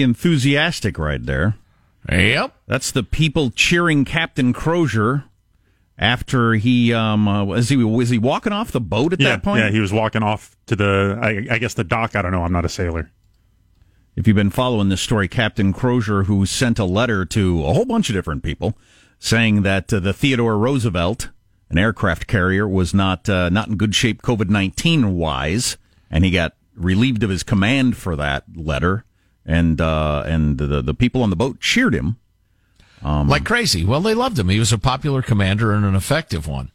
So that's pretty enthusiastic right there. Yep. That's the people cheering Captain Crozier after he um uh, was he was he walking off the boat at yeah, that point? yeah, he was walking off to the, I, I guess the dock. I don't know. I'm not a sailor. If you've been following this story, Captain Crozier, who sent a letter to a whole bunch of different people saying that uh, the Theodore Roosevelt, an aircraft carrier, was not uh, not in good shape COVID nineteen wise, and he got relieved of his command for that letter, and uh, and the the people on the boat cheered him. Um, like crazy. Well, they loved him. He was a popular commander and an effective one.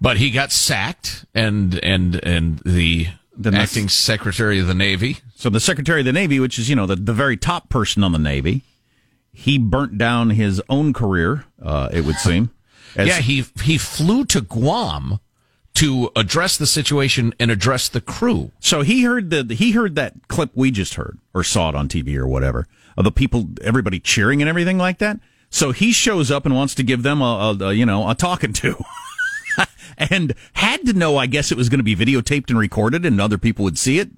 But he got sacked, and and and the that's- acting secretary of the Navy. So the Secretary of the Navy, which is you know the, the very top person on the Navy, he burnt down his own career. Uh, it would seem. As- yeah, he he flew to Guam to address the situation and address the crew. So he heard the he heard that clip we just heard or saw it on TV or whatever of the people everybody cheering and everything like that. So he shows up and wants to give them a, a, a you know a talking to. and had to know I guess it was going to be videotaped and recorded and other people would see it.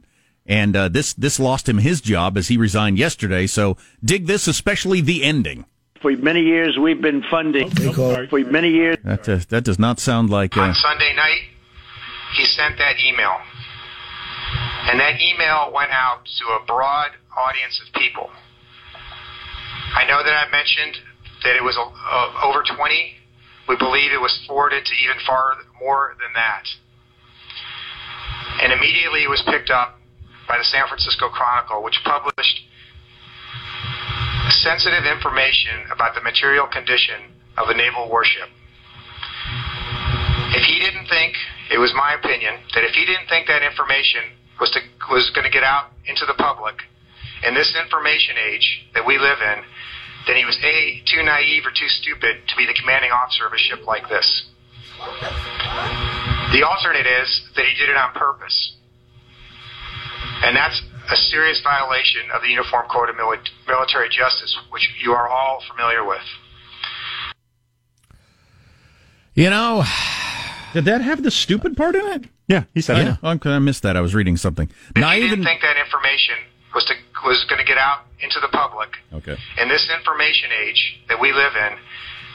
And uh, this this lost him his job as he resigned yesterday. So dig this, especially the ending. For many years, we've been funding. For many years, That uh, that does not sound like. Uh, on Sunday night, he sent that email. And that email went out to a broad audience of people. I know that I mentioned that it was uh, over 20. We believe it was forwarded to even far more than that. And immediately it was picked up by the San Francisco Chronicle, which published sensitive information about the material condition of a naval warship. If he didn't think, it was my opinion, that if he didn't think that information was to, was going to get out into the public in this information age that we live in, then he was A, too naive or too stupid to be the commanding officer of a ship like this. The alternate is that he did it on purpose. And that's a serious violation of the Uniform Code of Mili- Military Justice, which you are all familiar with. You know, did that have the stupid part in it? Yeah, he said yeah. Oh, okay, I missed that. I was reading something. If Not he even. didn't think that information was to was going to get out into the public Okay. in this information age that we live in,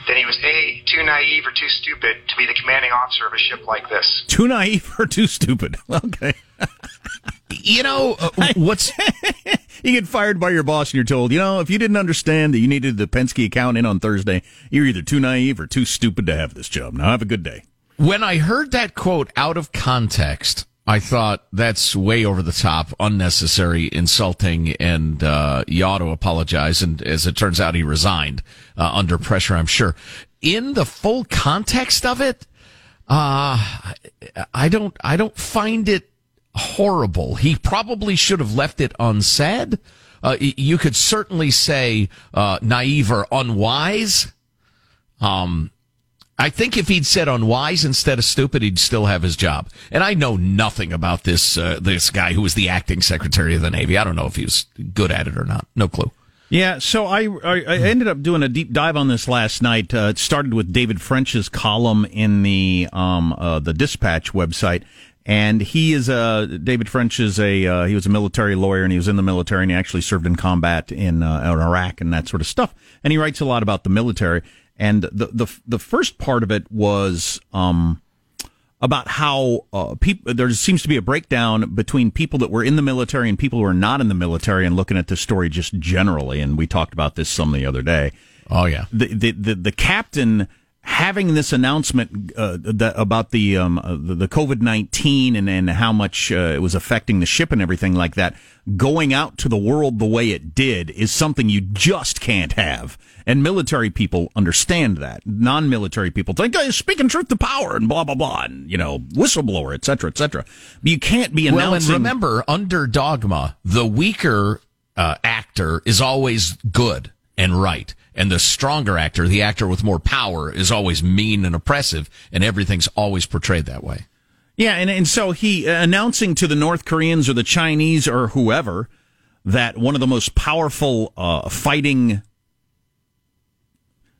then he was a too naive or too stupid to be the commanding officer of a ship like this. Too naive or too stupid? Okay. You know uh, what's you get fired by your boss and you're told, you know, if you didn't understand that you needed the Penske account in on Thursday, you're either too naive or too stupid to have this job. Now have a good day. when I heard that quote out of context, I thought that's way over the top, unnecessary, insulting, and uh, you ought to apologize. And as it turns out, he resigned uh, under pressure. I'm sure. In the full context of it, uh, I don't. I don't find it horrible. He probably should have left it unsaid. Uh, you could certainly say uh, naive or unwise. Um, I think if he'd said unwise instead of stupid, he'd still have his job. And I know nothing about this uh, this guy who was the acting secretary of the Navy. I don't know if he was good at it or not. No clue. Yeah, so I, I, I ended up doing a deep dive on this last night. Uh, it started with David French's column in the um, uh, the Dispatch website, and he is a David French is a uh, he was a military lawyer and he was in the military and he actually served in combat in, uh, in Iraq and that sort of stuff. And he writes a lot about the military. And the the the first part of it was um, about how uh, people there seems to be a breakdown between people that were in the military and people who are not in the military, and looking at the story just generally. And we talked about this some the other day. Oh yeah, the the the, the captain having this announcement uh, that, about the um, uh, the, the COVID nineteen and and how much uh, it was affecting the ship and everything like that, going out to the world the way it did is something you just can't have. And military people understand that. Non-military people think, oh, speaking truth to power and blah blah blah, and you know, whistleblower, etc cetera, et cetera. But you can't be announcing. Well, and remember, under dogma, the weaker uh, actor is always good and right. And the stronger actor, the actor with more power, is always mean and oppressive, and everything's always portrayed that way. Yeah, and, and so he uh, announcing to the North Koreans or the Chinese or whoever that one of the most powerful uh, fighting,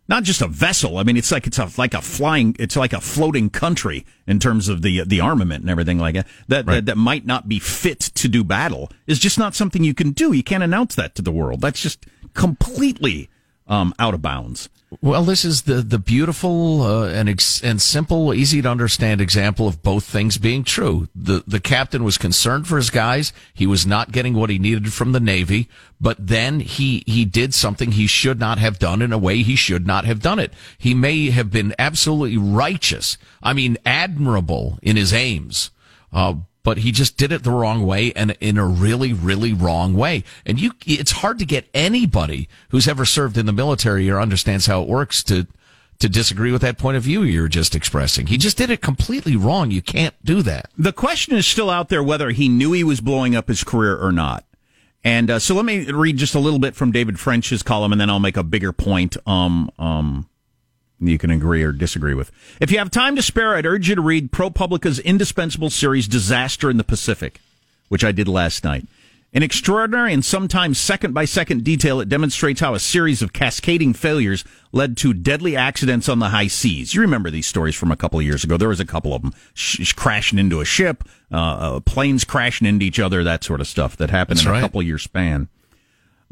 not just a vessel. I mean, it's like it's a like a flying, it's like a floating country in terms of the the armament and everything like that. That, right. that that might not be fit to do battle is just not something you can do. You can't announce that to the world. That's just completely um, out of bounds. Well, this is the the beautiful uh, and ex- and simple, easy to understand example of both things being true. The the captain was concerned for his guys. He was not getting what he needed from the Navy, but then he he did something he should not have done in a way he should not have done it. He may have been absolutely righteous. I mean, admirable in his aims. Uh, but he just did it the wrong way and in a really, really wrong way. And you, it's hard to get anybody who's ever served in the military or understands how it works to, to disagree with that point of view you're just expressing. He just did it completely wrong. You can't do that. The question is still out there whether he knew he was blowing up his career or not. And uh, so let me read just a little bit from David French's column, and then I'll make a bigger point. Um, um, you can agree or disagree with. If you have time to spare, I'd urge you to read ProPublica's indispensable series, Disaster in the Pacific, which I did last night. In extraordinary and sometimes second by second detail, it demonstrates how a series of cascading failures led to deadly accidents on the high seas. You remember these stories from a couple of years ago. There was a couple of them sh- crashing into a ship, uh, uh, planes crashing into each other, that sort of stuff that happened That's in right. a couple year span.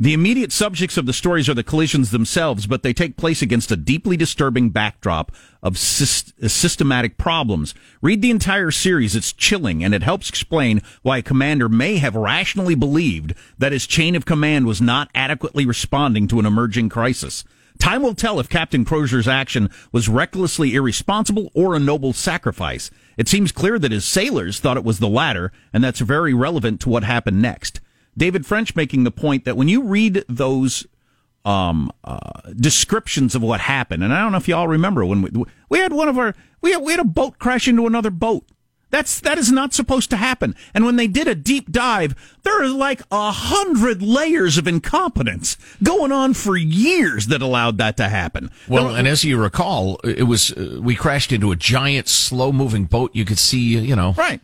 The immediate subjects of the stories are the collisions themselves, but they take place against a deeply disturbing backdrop of uh, systematic problems. Read the entire series. It's chilling and it helps explain why a commander may have rationally believed that his chain of command was not adequately responding to an emerging crisis. Time will tell if Captain Crozier's action was recklessly irresponsible or a noble sacrifice. It seems clear that his sailors thought it was the latter, and that's very relevant to what happened next. David French making the point that when you read those um, uh, descriptions of what happened, and I don't know if y'all remember when we we had one of our we had, we had a boat crash into another boat. That's that is not supposed to happen. And when they did a deep dive, there are like a hundred layers of incompetence going on for years that allowed that to happen. Well, and as you recall, it was uh, we crashed into a giant, slow moving boat. You could see, you know, right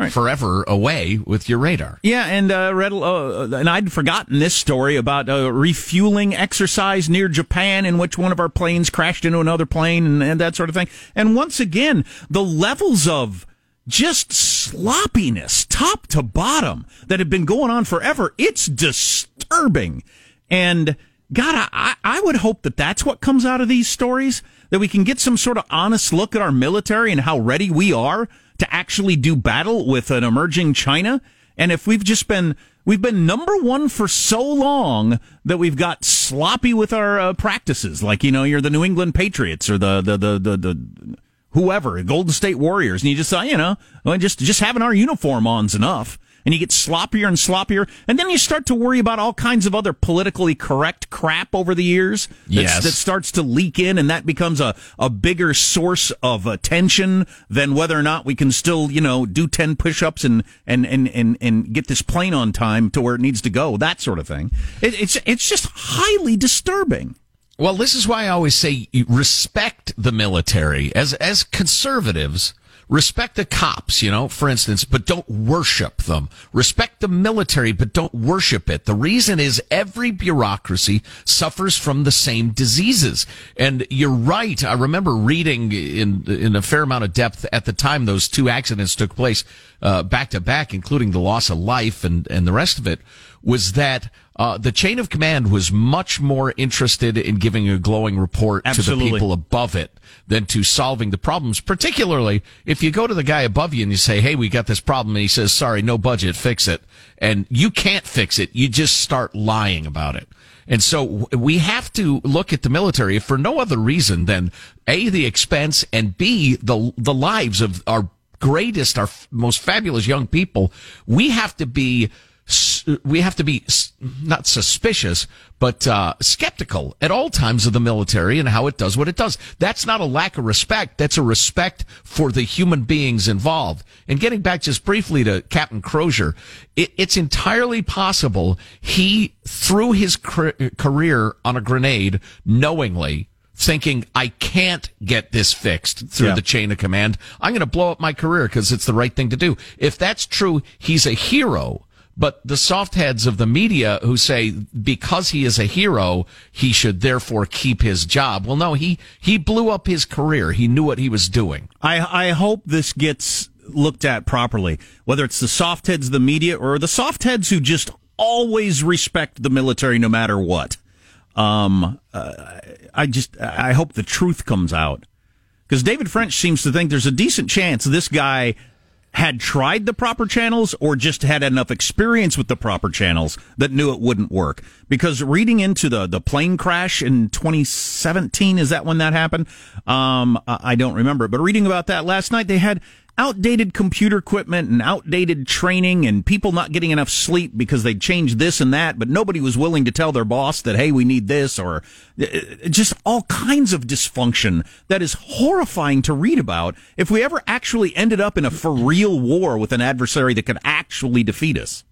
right. forever away with your radar. Yeah, and uh, read, uh, and I'd forgotten this story about a refueling exercise near Japan in which one of our planes crashed into another plane and, and that sort of thing. And once again, the levels of just sloppiness, top to bottom, that have been going on forever. It's disturbing. And God, I, I would hope that that's what comes out of these stories, that we can get some sort of honest look at our military and how ready we are to actually do battle with an emerging China. And if we've just been we've been number one for so long that we've got sloppy with our uh, practices, like you know you're the New England Patriots or the the the the, the whoever Golden State Warriors, and you just thought, you know just just having our uniform on's enough and you get sloppier and sloppier. And then you start to worry about all kinds of other politically correct crap over the years yes. that starts to leak in, and that becomes a, a bigger source of attention than whether or not we can still, you know, do 10 push ups and, and, and, and, and get this plane on time to where it needs to go, that sort of thing. It, it's, it's just highly disturbing. Well, this is why I always say respect the military as as conservatives respect the cops, you know, for instance, but don't worship them. Respect the military, but don't worship it. The reason is every bureaucracy suffers from the same diseases. And you're right. I remember reading in, in a fair amount of depth at the time those two accidents took place, uh, back to back, including the loss of life and, and the rest of it was that uh, the chain of command was much more interested in giving a glowing report Absolutely. to the people above it than to solving the problems. Particularly if you go to the guy above you and you say, "Hey, we got this problem," and he says, "Sorry, no budget, fix it," and you can't fix it, you just start lying about it. And so we have to look at the military for no other reason than a the expense and b the the lives of our greatest, our most fabulous young people. We have to be we have to be not suspicious, but uh, skeptical at all times of the military and how it does what it does. That's not a lack of respect. That's a respect for the human beings involved. And getting back just briefly to Captain Crozier, it, it's entirely possible he threw his career on a grenade knowingly thinking I can't get this fixed through yeah. the chain of command. I'm going to blow up my career because it's the right thing to do. If that's true, he's a hero but the soft heads of the media who say because he is a hero, he should therefore keep his job. Well, no, he, he blew up his career. He knew what he was doing. I, I hope this gets looked at properly, whether it's the soft heads of the media or the soft heads who just always respect the military no matter what. Um, uh, I just, I hope the truth comes out. Because David French seems to think there's a decent chance this guy had tried the proper channels or just had enough experience with the proper channels that knew it wouldn't work. Because reading into the, the plane crash in 2017, is that when that happened? Um, I don't remember, but reading about that last night, they had outdated computer equipment and outdated training and people not getting enough sleep because they changed this and that, but nobody was willing to tell their boss that, hey, we need this or uh, just all kinds of dysfunction that is horrifying to read about if we ever actually ended up in a for real war with an adversary that could actually defeat us.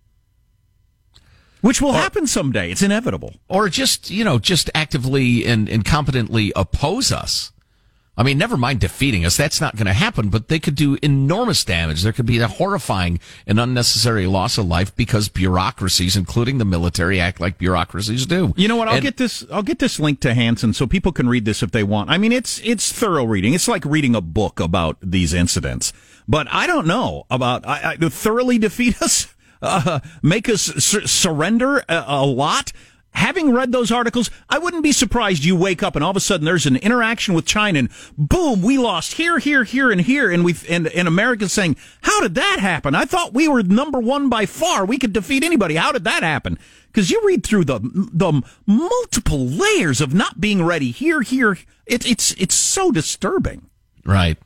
Which will or, happen someday. It's inevitable. Or just, you know, just actively and, and competently oppose us. I mean, never mind defeating us. That's not going to happen, but they could do enormous damage. There could be a horrifying and unnecessary loss of life because bureaucracies, including the military, act like bureaucracies do. You know what? I'll and, get this, I'll get this link to Hanson so people can read this if they want. I mean, it's, it's thorough reading. It's like reading a book about these incidents, but I don't know about, I, I thoroughly defeat us. Uh, make us sur- surrender a, a lot having read those articles, I wouldn't be surprised you wake up and all of a sudden there's an interaction with China and boom, we lost here, here, here, and here. And we and, and America's saying, how did that happen? I thought we were number one by far. We could defeat anybody. How did that happen? Because you read through the the multiple layers of not being ready here, here. It, it's it's so disturbing. Right,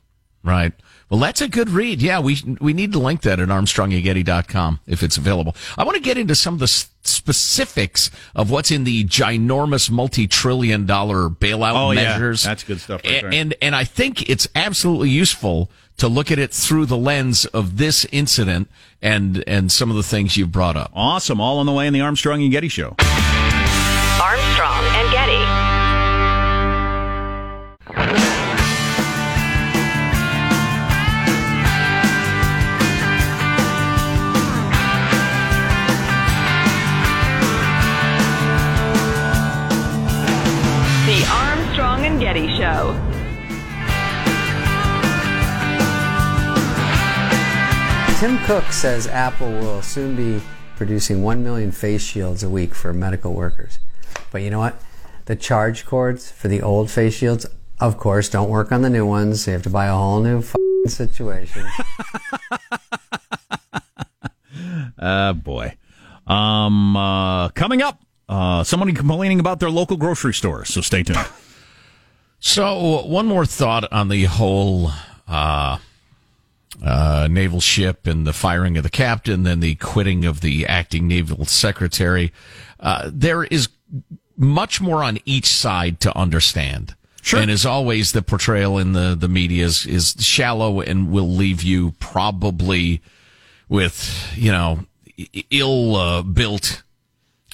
right. Well, that's a good read. Yeah, we we need to link that at armstrongandgetty.com if it's available. I want to get into some of the specifics of what's in the ginormous multi-trillion dollar bailout oh, measures. Yeah. That's good stuff. Right and, and and I think it's absolutely useful to look at it through the lens of this incident and and some of the things you've brought up. Awesome. All on the way in the Armstrong and Getty show. Armstrong and Getty. Getty Tim Cook says Apple will soon be producing 1 million face shields a week for medical workers. But you know what? The charge cords for the old face shields, of course, don't work on the new ones. You have to buy a whole new situation. Ah, uh, boy. Um, uh, coming up, uh, someone complaining about their local grocery store. So stay tuned. So, one more thought on the whole uh, uh, naval ship and the firing of the captain, then the quitting of the acting naval secretary. Uh, there is much more on each side to understand. Sure. And as always, the portrayal in the, the media is, is shallow and will leave you probably with, you know, ill uh, built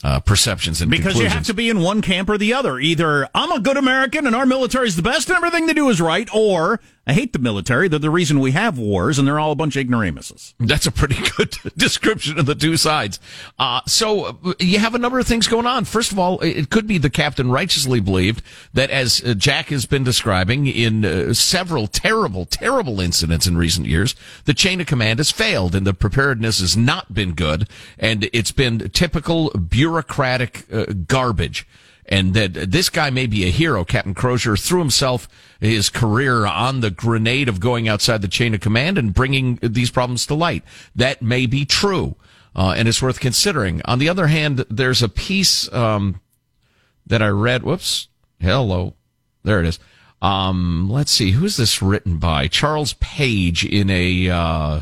uh, perceptions and because you have to be in one camp or the other. Either I'm a good American and our military is the best and everything they do is right, or I hate the military. They're the reason we have wars, and they're all a bunch of ignoramuses. That's a pretty good description of the two sides. Uh, so uh, you have a number of things going on. First of all, it could be the captain righteously believed that, as uh, Jack has been describing in uh, several terrible, terrible incidents in recent years, the chain of command has failed, and the preparedness has not been good, and it's been typical bureaucratic uh, garbage and that this guy may be a hero. Captain Crozier threw himself his career on the grenade of going outside the chain of command and bringing these problems to light. That may be true, uh, and it's worth considering. On the other hand, there's a piece um, that I read. Whoops, hello, there it is. Um, let's see, who's this written by? Charles Page in a. Uh,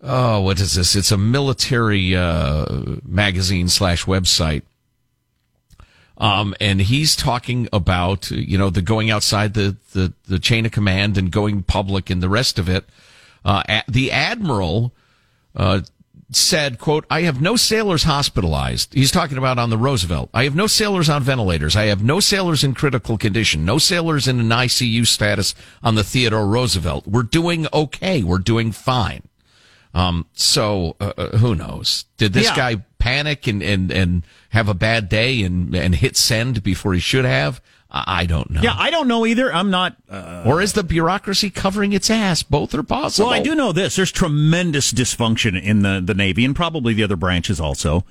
oh, what is this? It's a military uh, magazine slash website. Um, and he's talking about, you know, the going outside the, the, the chain of command and going public and the rest of it. Uh, the admiral, uh, said, quote, I have no sailors hospitalized. He's talking about on the Roosevelt. I have no sailors on ventilators. I have no sailors in critical condition. No sailors in an ICU status on the Theodore Roosevelt. We're doing okay. We're doing fine. Um, so uh, uh, who knows? Did this Yeah. guy panic and, and, and have a bad day and, and hit send before he should have? I don't know. Yeah, I don't know either. I'm not. Uh, or is the bureaucracy covering its ass? Both are possible. well, I do know this. There's tremendous dysfunction in the, the Navy and probably the other branches also.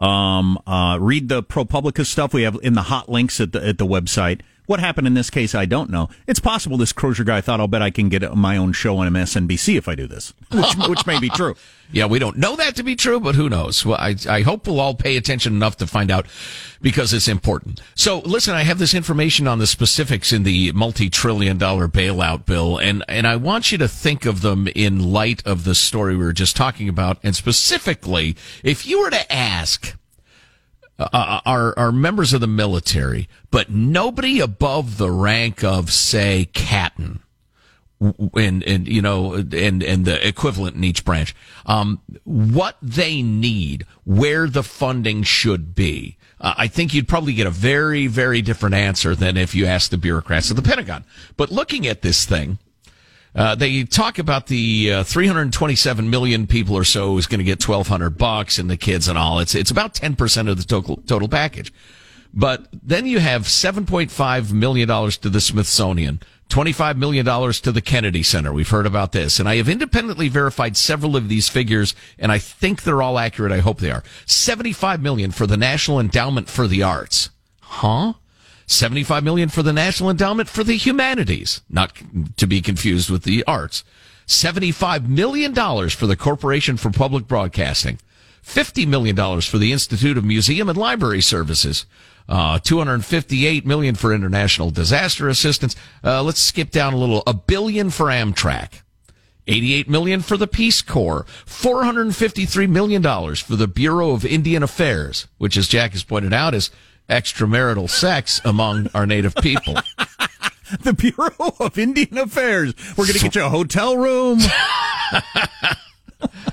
Um, uh, read the ProPublica stuff we have in the hot links at the, at the website. What happened in this case, I don't know. It's possible this Crozier guy thought, I'll bet I can get my own show on MSNBC if I do this, which, which may be true. Yeah, we don't know that to be true, but who knows? Well, I, I hope we'll all pay attention enough to find out because it's important. So listen, I have this information on the specifics in the multi-trillion dollar bailout bill, and, and I want you to think of them in light of the story we were just talking about. And specifically, if you were to ask, uh, are are members of the military, but nobody above the rank of say captain, and and you know and and the equivalent in each branch, um, what they need, where the funding should be. Uh, I think you'd probably get a very very different answer than if you asked the bureaucrats of the Pentagon. But looking at this thing. Uh, they talk about the uh, 327 million people or so is going to get 1200 bucks and the kids and all. It's it's about 10% of the total total package. But then you have 7.5 million dollars to the Smithsonian, 25 million dollars to the Kennedy Center. We've heard about this, and I have independently verified several of these figures, and I think they're all accurate. I hope they are. 75 million for the National Endowment for the Arts. Huh? 75 million for the National Endowment for the Humanities, not to be confused with the arts. 75 million dollars for the Corporation for Public Broadcasting. 50 million dollars for the Institute of Museum and Library Services. Uh, 258 million for international disaster assistance. Uh, let's skip down a little. A billion for Amtrak. 88 million for the Peace Corps, 453 million dollars for the Bureau of Indian Affairs, which as Jack has pointed out is extramarital sex among our native people. The Bureau of Indian Affairs. We're going to get you a hotel room.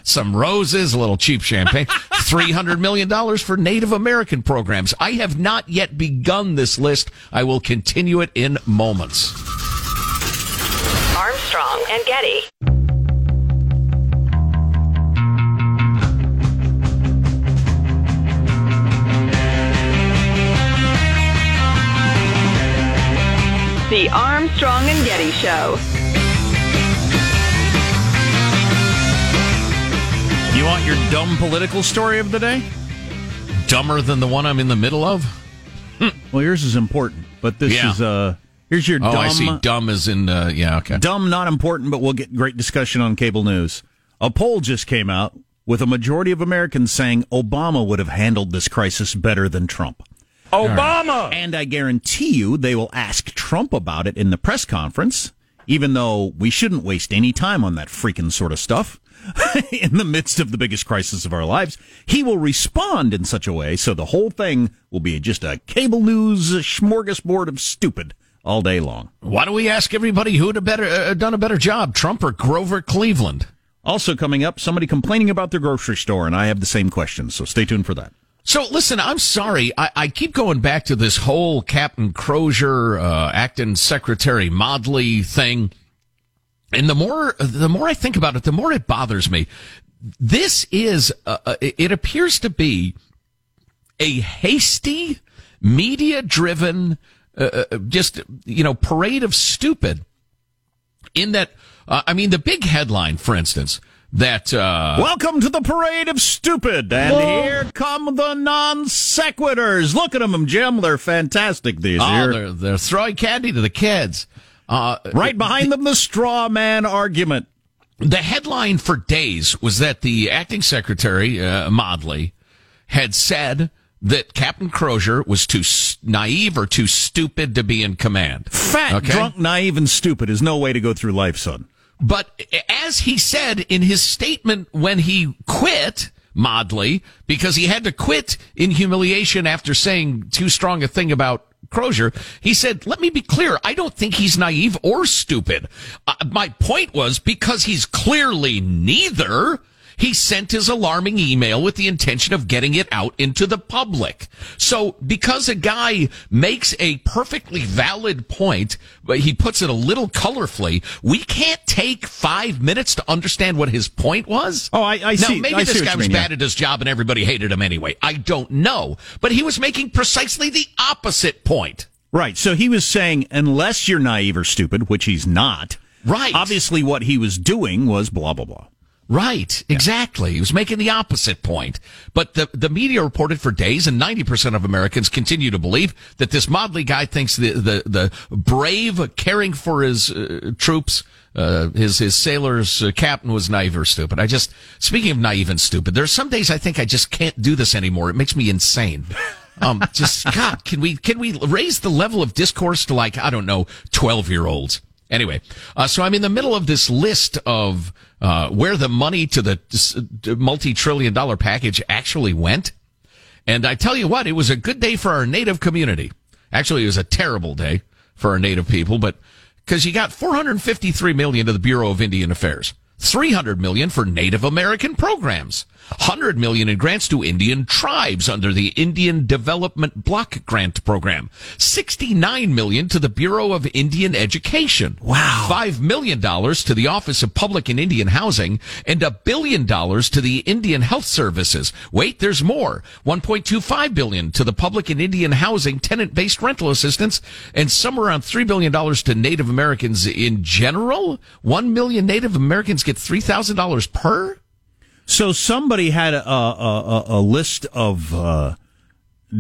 Some roses, a little cheap champagne, $300 million for Native American programs. I have not yet begun this list. I will continue it in moments. Armstrong and Getty. The Armstrong and Getty Show. You want your dumb political story of the day? Dumber than the one I'm in the middle of? Well, yours is important, but this Yeah. is uh here's your Oh, dumb I see. Dumb is in, uh, yeah, okay. dumb not important, but we'll get great discussion on cable news. A poll just came out with a majority of Americans saying Obama would have handled this crisis better than Trump. Obama! And I guarantee you they will ask Trump about it in the press conference, even though we shouldn't waste any time on that freaking sort of stuff. in the midst of the biggest crisis of our lives, he will respond in such a way so the whole thing will be just a cable news smorgasbord of stupid all day long. Why don't we ask everybody who'd have better, uh, done a better job, Trump or Grover Cleveland? Also coming up, somebody complaining about their grocery store, and I have the same question, so stay tuned for that. So listen, I'm sorry. I, I keep going back to this whole Captain Crozier, uh, acting secretary Modly thing. And the more, the more I think about it, the more it bothers me. This is, uh, uh, it appears to be a hasty, media driven, uh, uh, just, you know, parade of stupid in that, uh, I mean, the big headline, for instance, that, uh, Welcome to the parade of stupid, and here come the non sequiturs. Look at them, Jim. They're fantastic these oh, year. they're, they're throwing candy to the kids. Uh, Right behind them, the straw man argument. the headline for days was that the acting secretary, uh, Modly, had said that Captain Crozier was too naive or too stupid to be in command. Fat, Okay. drunk, naive, and stupid is no way to go through life, son. But as he said in his statement when he quit, Modly, because he had to quit in humiliation after saying too strong a thing about Crozier, he said, let me be clear. I don't think he's naive or stupid. Uh, my point was because he's clearly neither. He sent his alarming email with the intention of getting it out into the public. So because a guy makes a perfectly valid point, but he puts it a little colorfully, we can't take five minutes to understand what his point was? Oh, I, I now, see. maybe I this guy was mean, yeah. bad at his job and everybody hated him anyway. I don't know. But he was making precisely the opposite point. Right. So he was saying, unless you're naive or stupid, which he's not. Right. Obviously, what he was doing was blah blah blah. Right, exactly. He was making the opposite point. But the, the media reported for days, and 90% of Americans continue to believe that this Modly guy thinks the, the, the brave caring for his uh, troops, uh, his, his sailors, uh, captain was naive or stupid. I just, speaking of naive and stupid, there are some days I think I just can't do this anymore. It makes me insane. Um, just, God, can we, can we raise the level of discourse to like, I don't know, 12 year olds? Anyway, uh, so I'm in the middle of this list of uh, where the money to the multi-trillion dollar package actually went. And I tell you what, it was a good day for our native community. Actually, it was a terrible day for our native people, but because you got 453 million to the Bureau of Indian Affairs, 300 million for Native American programs, 100 million in grants to Indian tribes under the Indian Development Block Grant Program, 69 million to the Bureau of Indian Education. Wow. 5 million dollars to the Office of Public and Indian Housing and a billion dollars to the Indian Health Services. Wait, there's more. 1.25 billion to the Public and Indian Housing tenant-based rental assistance and somewhere around 3 billion dollars to Native Americans in general. 1 million Native Americans get $3,000 per? So somebody had a, a, a, list of uh,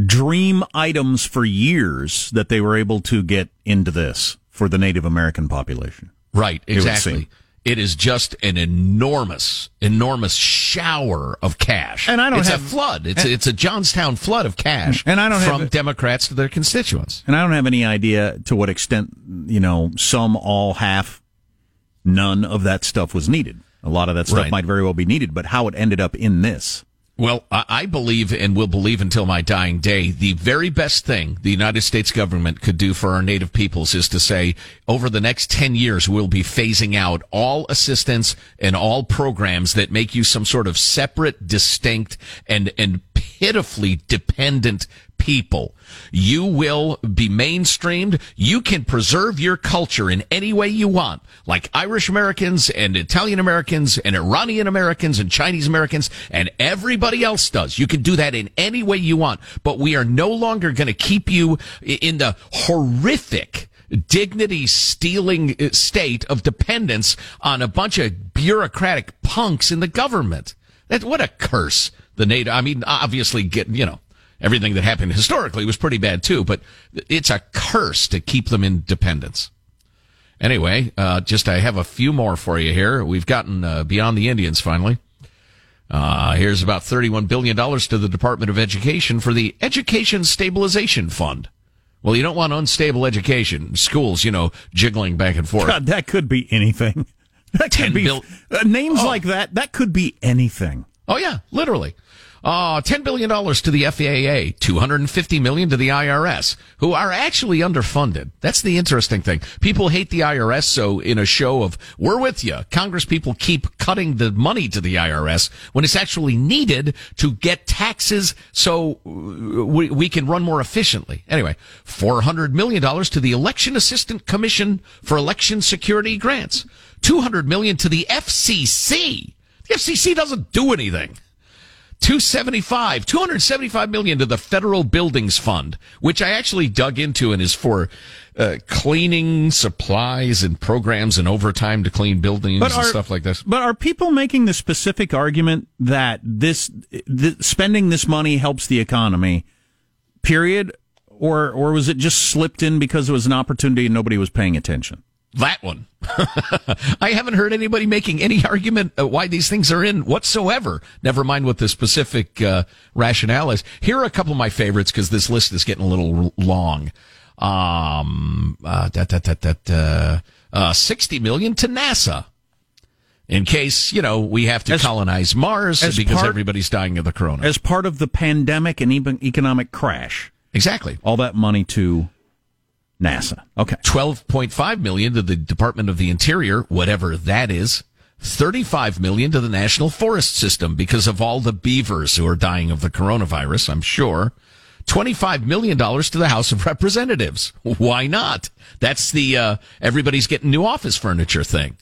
dream items for years that they were able to get into this for the Native American population. Right, exactly. It is just an enormous, enormous shower of cash, And I don't it's have- a flood. It's a, it's a Johnstown flood of cash, And I don't have- from Democrats to their constituents. And I don't have any idea to what extent, you know, some, all, half, none of that stuff was needed. A lot of that stuff Right. might very well be needed, but how it ended up in this. Well, I I believe and will believe until my dying day, the very best thing the United States government could do for our native peoples is to say, over the next 10 years, we'll be phasing out all assistance and all programs that make you some sort of separate, distinct, and, and pitifully dependent people. You will be mainstreamed. You can preserve your culture in any way you want, like Irish Americans and Italian Americans and Iranian Americans and Chinese Americans and everybody else does. You can do that in any way you want, but we are no longer going to keep you in the horrific dignity stealing uh, state of dependence on a bunch of bureaucratic punks in the government. That what a curse. The NATO. I mean, obviously, get you know everything that happened historically was pretty bad too, but it's a curse to keep them in dependence. Anyway, uh, just I have a few more for you here. We've gotten uh, beyond the Indians finally. Uh, here's about $31 billion to the Department of Education for the Education Stabilization Fund. Well, you don't want unstable education. Schools, you know, jiggling back and forth. God, that could be anything. That could 10 be bil- uh, names Oh. like that. That could be anything. Oh yeah, literally. Uh, $10 billion to the FAA, 250 million to the IRS, who are actually underfunded. That's the interesting thing. People hate the IRS, so in a show of, we're with you, Congress people keep cutting the money to the IRS when it's actually needed to get taxes so uh, we, we can run more efficiently. Anyway, $400 million to the Election Assistance Commission for Election Security Grants, 200 million to the FCC. The FCC doesn't do anything. 275, 275 million to the Federal Buildings Fund, which I actually dug into and is for uh, cleaning supplies and programs and overtime to clean buildings and stuff like this. But are people making the specific argument that this th- spending this money helps the economy? Period. Or or was it just slipped in because it was an opportunity and nobody was paying attention? That one. I haven't heard anybody making any argument uh, why these things are in whatsoever. Never mind what the specific uh, rationale is. Here are a couple of my favorites because this list is getting a little long. Um, uh, da, da, da, da, uh, 60 million to NASA. In case, you know, we have to As- colonize Mars because part- everybody's dying of the corona. As part of the pandemic and even economic crash, exactly. all that money to NASA. Okay. 12.5 million to the Department of the Interior, whatever that is. 35 million to the National Forest System because of all the beavers who are dying of the coronavirus, I'm sure. $25 million to the House of Representatives. Why not? That's the, uh, everybody's getting new office furniture thing.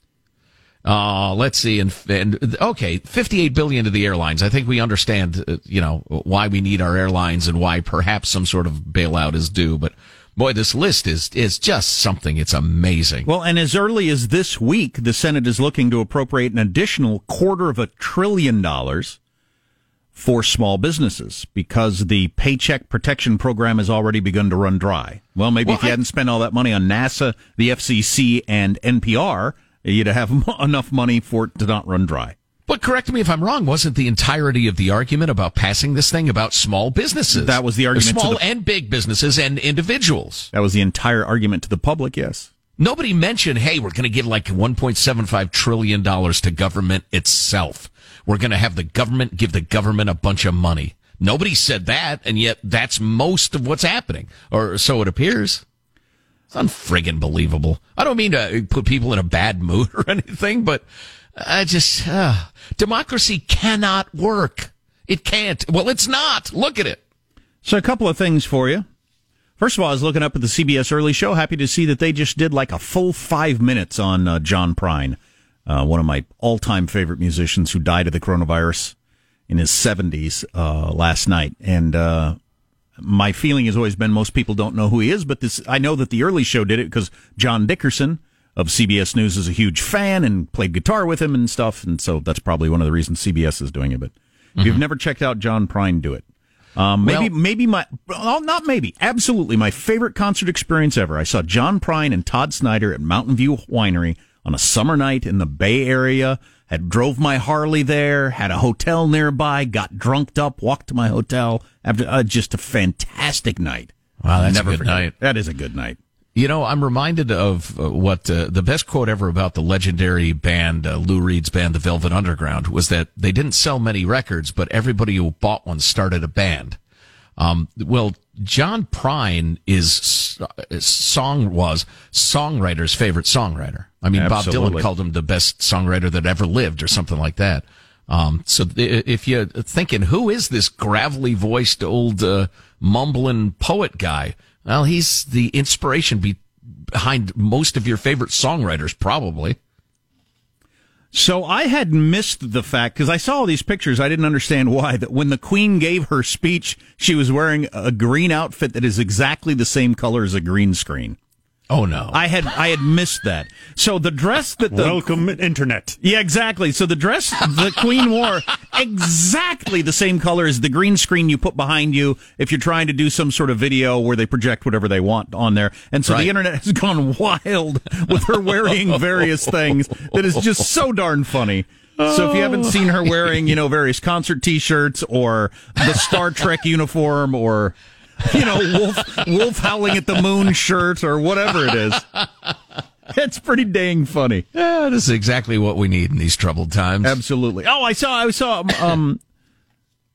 Uh, let's see. And, and, okay, 58 billion to the airlines. I think we understand, uh, you know, why we need our airlines and why perhaps some sort of bailout is due. But boy, this list is, is just something. It's amazing. Well, and as early as this week, the Senate is looking to appropriate an additional quarter of a trillion dollars for small businesses because the Paycheck Protection Program has already begun to run dry. Well, maybe Well, if you I- hadn't spent all that money on NASA, the FCC, and NPR, you'd have enough money for it to not run dry. But correct me if I'm wrong. Wasn't the entirety of the argument about passing this thing about small businesses? That was the argument to Small the- and big businesses and individuals. That was the entire argument to the public, yes. Nobody mentioned, hey, we're going to give like 1.75 trillion dollars to government itself. We're going to have the government give the government a bunch of money. Nobody said that, and yet that's most of what's happening, or so it appears. It's unfriggin' believable. I don't mean to uh, put people in a bad mood or anything, but I just uh, democracy cannot work. It can't. Well, it's not. Look at it. So, a couple of things for you. First of all, I was looking up at the CBS Early Show. Happy to see that they just did like a full five minutes on uh, John Prine, uh, one of my all time favorite musicians who died of the coronavirus in his 70s uh, last night. And uh, my feeling has always been most people don't know who he is, but this I know that the Early Show did it because John Dickerson of CBS News is a huge fan and played guitar with him and stuff. And so that's probably one of the reasons CBS is doing it. But if you've never checked out John Prine, do it. Um, maybe, Well- maybe my, well, not maybe, absolutely my favorite concert experience ever. I saw John Prine and Todd Snider at Mountain View Winery on a summer night in the Bay Area. Had drove my Harley there, had a hotel nearby, got drunked up, walked to my hotel. After uh, just a fantastic night. Wow, that's a Never good forget night. That is a good night. You know, I'm reminded of uh, what uh, the best quote ever about the legendary band, uh, Lou Reed's band, the Velvet Underground, was that they didn't sell many records, but everybody who bought one started a band. Um, well, John Prine is uh, song was songwriter's favorite songwriter. I mean, Bob Dylan called him the best songwriter that ever lived, or something like that. Um, so th- if you're thinking, who is this gravelly voiced old uh, mumbling poet guy? Well, he's the inspiration be- behind most of your favorite songwriters, probably. So I had missed the fact because I saw all these pictures. I didn't understand why that when the Queen gave her speech, she was wearing a green outfit that is exactly the same color as a green screen. Oh no! I had I had missed that. So the dress that the Welcome, Internet. yeah exactly. So the dress the Queen wore exactly the same color as the green screen you put behind you if you're trying to do some sort of video where they project whatever they want on there. And so Right. the internet has gone wild with her wearing various things that is just so darn funny. So if you haven't seen her wearing, you know, various concert T-shirts or the Star Trek uniform or you know, wolf wolf howling at the moon shirt or whatever it is. It's pretty dang funny. yeah, this is exactly what we need in these troubled times. Absolutely. Oh, I saw I saw um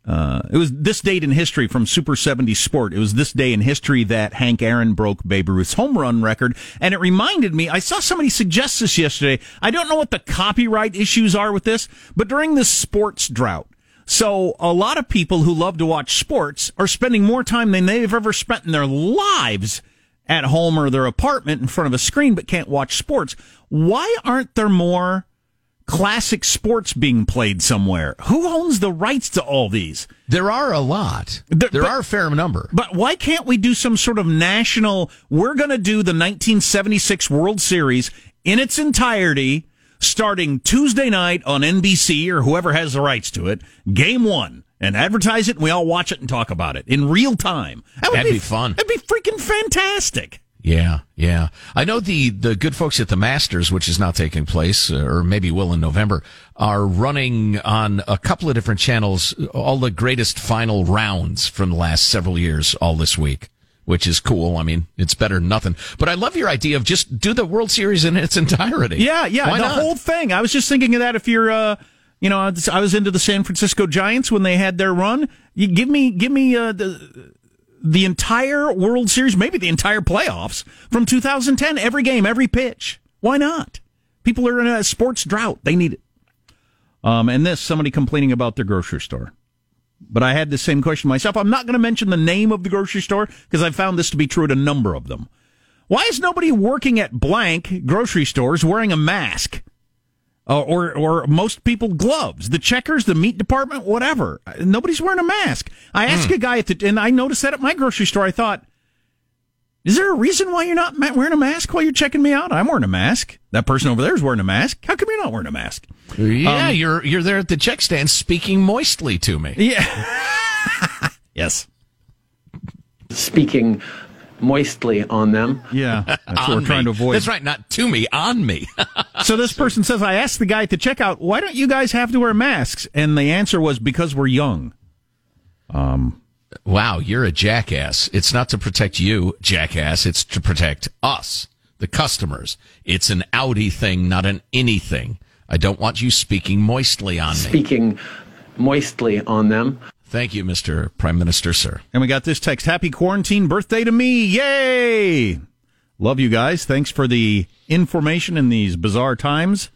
uh it was this date in history from Super 70 Sport. It was this day in history that Hank Aaron broke Babe Ruth's home run record and it reminded me I saw somebody suggest this yesterday. I don't know what the copyright issues are with this, but during this sports drought so a lot of people who love to watch sports are spending more time than they've ever spent in their lives at home or their apartment in front of a screen but can't watch sports. Why aren't there more classic sports being played somewhere? Who owns the rights to all these? There are a lot. There- there but- are a fair number. But why can't we do some sort of national? We're going to do the 1976 World Series in its entirety, starting Tuesday night on NBC or whoever has the rights to it, game one, and advertise it, and we all watch it and talk about it in real time. That would That'd be fun. That'd be freaking fantastic. Yeah, yeah. I know the the good folks at the Masters, which is not taking place, uh, or maybe will in November, are running on a couple of different channels all the greatest final rounds from the last several years, all this week, which is cool. I mean, it's better than nothing. But I love your idea of just do the World Series in its entirety. Yeah, yeah, Why the not? whole thing. I was just thinking of that. If you're, uh, you know, I was- into the San Francisco Giants when they had their run. You give me, give me uh, the the entire World Series, maybe the entire playoffs from 2010. Every game, every pitch. Why not? People are in a sports drought. They need it. Um, and this, somebody complaining about their grocery store. But I had the same question myself. I'm not going to mention the name of the grocery store because I found this to be true at a number of them. Why is nobody working at blank grocery stores wearing a mask? Uh, or, or most people gloves. The checkers, the meat department, whatever. Nobody's wearing a mask. I asked a guy at the, and I noticed that at my grocery store. I thought, is there a reason why you're not wearing a mask while you're checking me out? I'm wearing a mask. That person over there is wearing a mask. How come you're not wearing a mask? Yeah, you're you're there at the check stand speaking moistly to me. Yeah. yes. speaking moistly on them. Yeah. That's what we're trying me. to avoid. That's right, not to me, on me. So this person says, I asked the guy at the checkout, why don't you guys have to wear masks? And the answer was because we're young. Um, wow, you're a jackass. It's not to protect you, jackass. It's to protect us, the customers. It's an Audi thing, not an anything. I don't want you speaking moistly on me. Speaking moistly on them. Thank you, Mr. Prime Minister, sir. And we got this text, happy quarantine birthday to me. Yay! Love you guys. Thanks for the information in these bizarre times.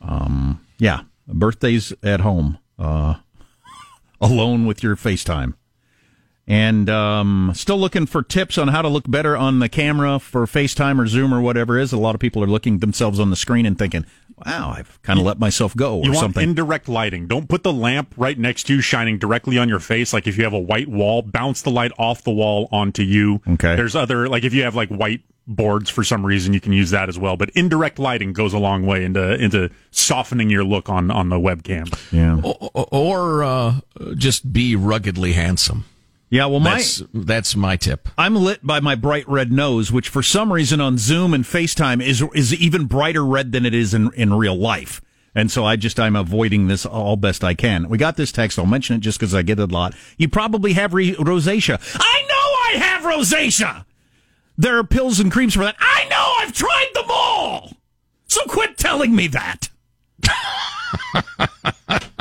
Um, yeah, birthdays at home, uh, alone with your FaceTime. And um, still looking for tips on how to look better on the camera for FaceTime or Zoom or whatever it is. A lot of people are looking themselves on the screen and thinking, wow, I've kind of let myself go or You want something. indirect lighting. Don't put the lamp right next to you shining directly on your face. Like if you have a white wall, bounce the light off the wall onto you. Okay. There's other, like if you have like white boards for some reason, you can use that as well. But indirect lighting goes a long way into, into softening your look on, on the webcam. yeah. O- o- Or uh, just be ruggedly handsome. Yeah, well, my. That's, that's my tip. I'm lit by my bright red nose, which for some reason on Zoom and FaceTime is is even brighter red than it is in, in real life. And so I just I'm avoiding this all best I can. We got this text. I'll mention it just because I get it a lot. You probably have re- rosacea. I know I have rosacea. There are pills and creams for that. I know I've tried them all. So quit telling me that.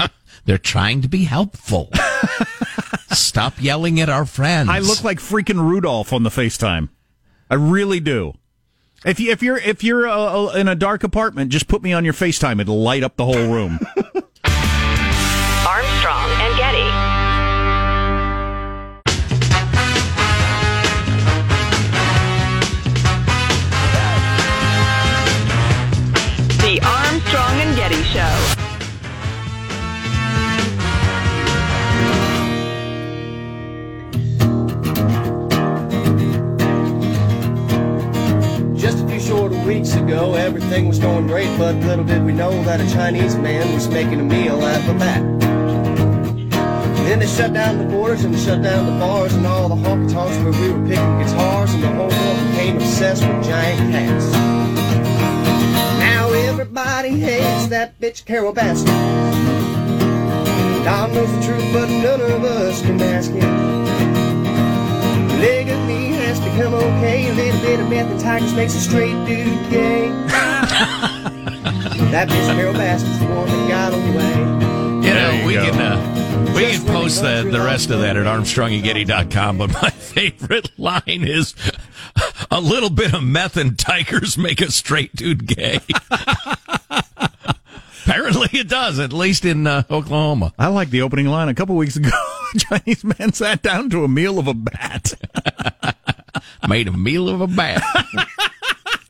They're trying to be helpful. Stop yelling at our friends. I look like freaking Rudolph on the FaceTime. I really do. If you if you're if you're uh, uh, in a dark apartment, just put me on your FaceTime. It'll light up the whole room. everything was going great, but little did we know that a Chinese man was making a meal out of a bat. Then they shut down the borders and shut down the bars and all the honky tonks where we were picking guitars, and the whole world became obsessed with giant cats. Now everybody hates that bitch Carole Baskin. God knows the truth, but none of us can ask it. Polygamy has become okay. A little bit of meth and tigers makes a straight dude gay. that bitch Carole Baskin's the one that got away. You know, you we go. can uh, we Just can post the the, rest of that at the ArmstrongandGetty.com. But my favorite line is a little bit of meth and tigers make a straight dude gay. Apparently, it does. At least in uh, Oklahoma. I like the opening line. A couple weeks ago, a Chinese man sat down to a meal of a bat. Made a meal of a bat.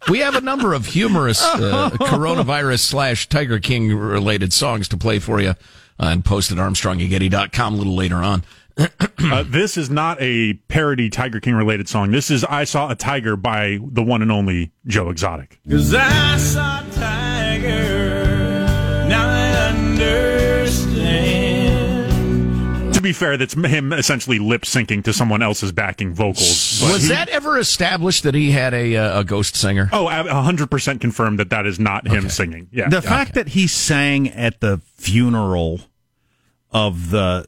We have a number of humorous uh, coronavirus slash Tiger King related songs to play for you uh, and post at ArmstrongandGetty.com a little later on. Uh, this is not a parody Tiger King related song. This is I Saw a Tiger by the one and only Joe Exotic. Cause I saw a tiger, be fair, that's him essentially lip syncing to someone else's backing vocals. But Was he- that ever established that he had a, uh, a ghost singer? Oh, a 100% confirmed that that is not him singing. Yeah. The fact that he sang at the funeral of the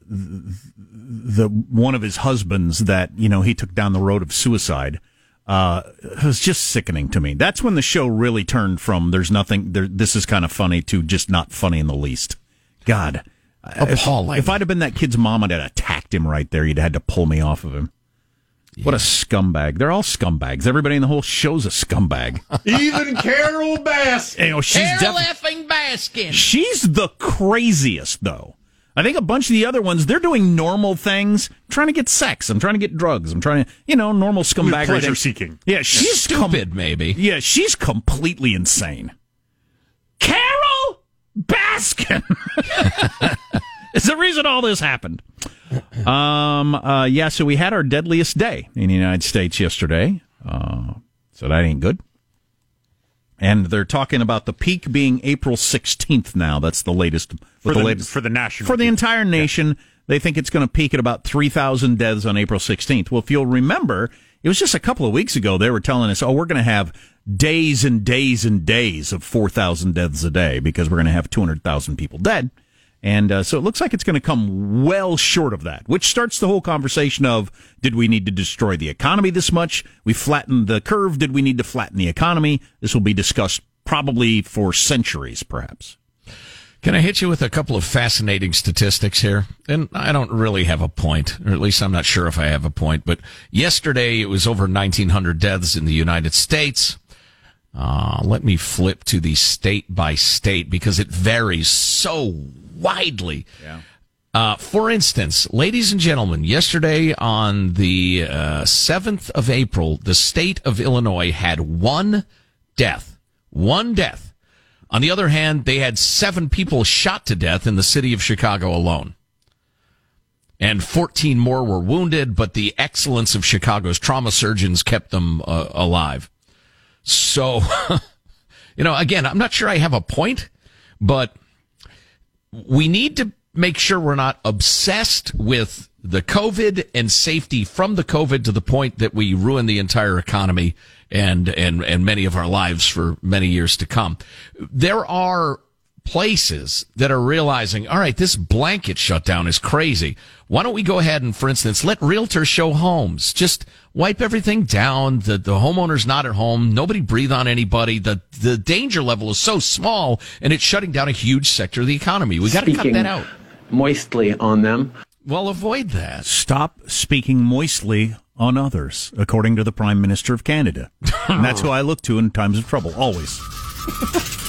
the one of his husbands that you know he took down the road of suicide uh was just sickening to me. That's when the show really turned from there's nothing there this is kind of funny to just not funny in the least. God. If, Appalling. if I'd have been that kid's mom, I'd have attacked him right there. You'd had to pull me off of him. What a scumbag. They're all scumbags. Everybody in the whole show's a scumbag. Even Carole Baskin. You oh, know, she's Carole def- effing Baskin. She's the craziest, though. I think a bunch of the other ones, they're doing normal things. I'm trying to get sex. I'm trying to get drugs. I'm trying to, you know, normal scumbag pleasure seeking. Yeah, she's com- Stupid, maybe. yeah, she's completely insane. Baskin is the reason all this happened. Um, uh, yeah, so we had our deadliest day in the United States yesterday. Uh, so that ain't good. And they're talking about the peak being April 16th now. That's the latest. For the, the, latest for the national. for the entire nation. They think it's going to peak at about 3,000 deaths on April 16th. Well, if you'll remember, it was just a couple of weeks ago they were telling us, oh, we're going to have days and days and days of 4,000 deaths a day because we're going to have 200,000 people dead. And uh, so it looks like it's going to come well short of that, which starts the whole conversation of did we need to destroy the economy this much? We flattened the curve. Did we need to flatten the economy? This will be discussed probably for centuries, perhaps. Can I hit you with a couple of fascinating statistics here? And I don't really have a point, or at least I'm not sure if I have a point, but yesterday it was over 1,900 deaths in the United States. Uh, let me flip to the state by state because it varies so widely. Yeah. Uh, for instance, ladies and gentlemen, yesterday on the uh, 7th of April, the state of Illinois had one death. One death. On the other hand, they had seven people shot to death in the city of Chicago alone. And 14 more were wounded, but the excellence of Chicago's trauma surgeons kept them uh, alive. So, you know, again, I'm not sure I have a point, but we need to make sure we're not obsessed with the COVID and safety from the COVID to the point that we ruin the entire economy and, and, and many of our lives for many years to come. There are places that are realizing, all right, this blanket shutdown is crazy. Why don't we go ahead and, for instance, let realtors show homes? Just wipe everything down. The, the homeowner's not at home. Nobody breathe on anybody. The, the danger level is so small and it's shutting down a huge sector of the economy. We got to cut Speaking that out. moistly on them. Well, avoid that. Stop speaking moistly on others, according to the Prime Minister of Canada. and that's who I look to in times of trouble, always.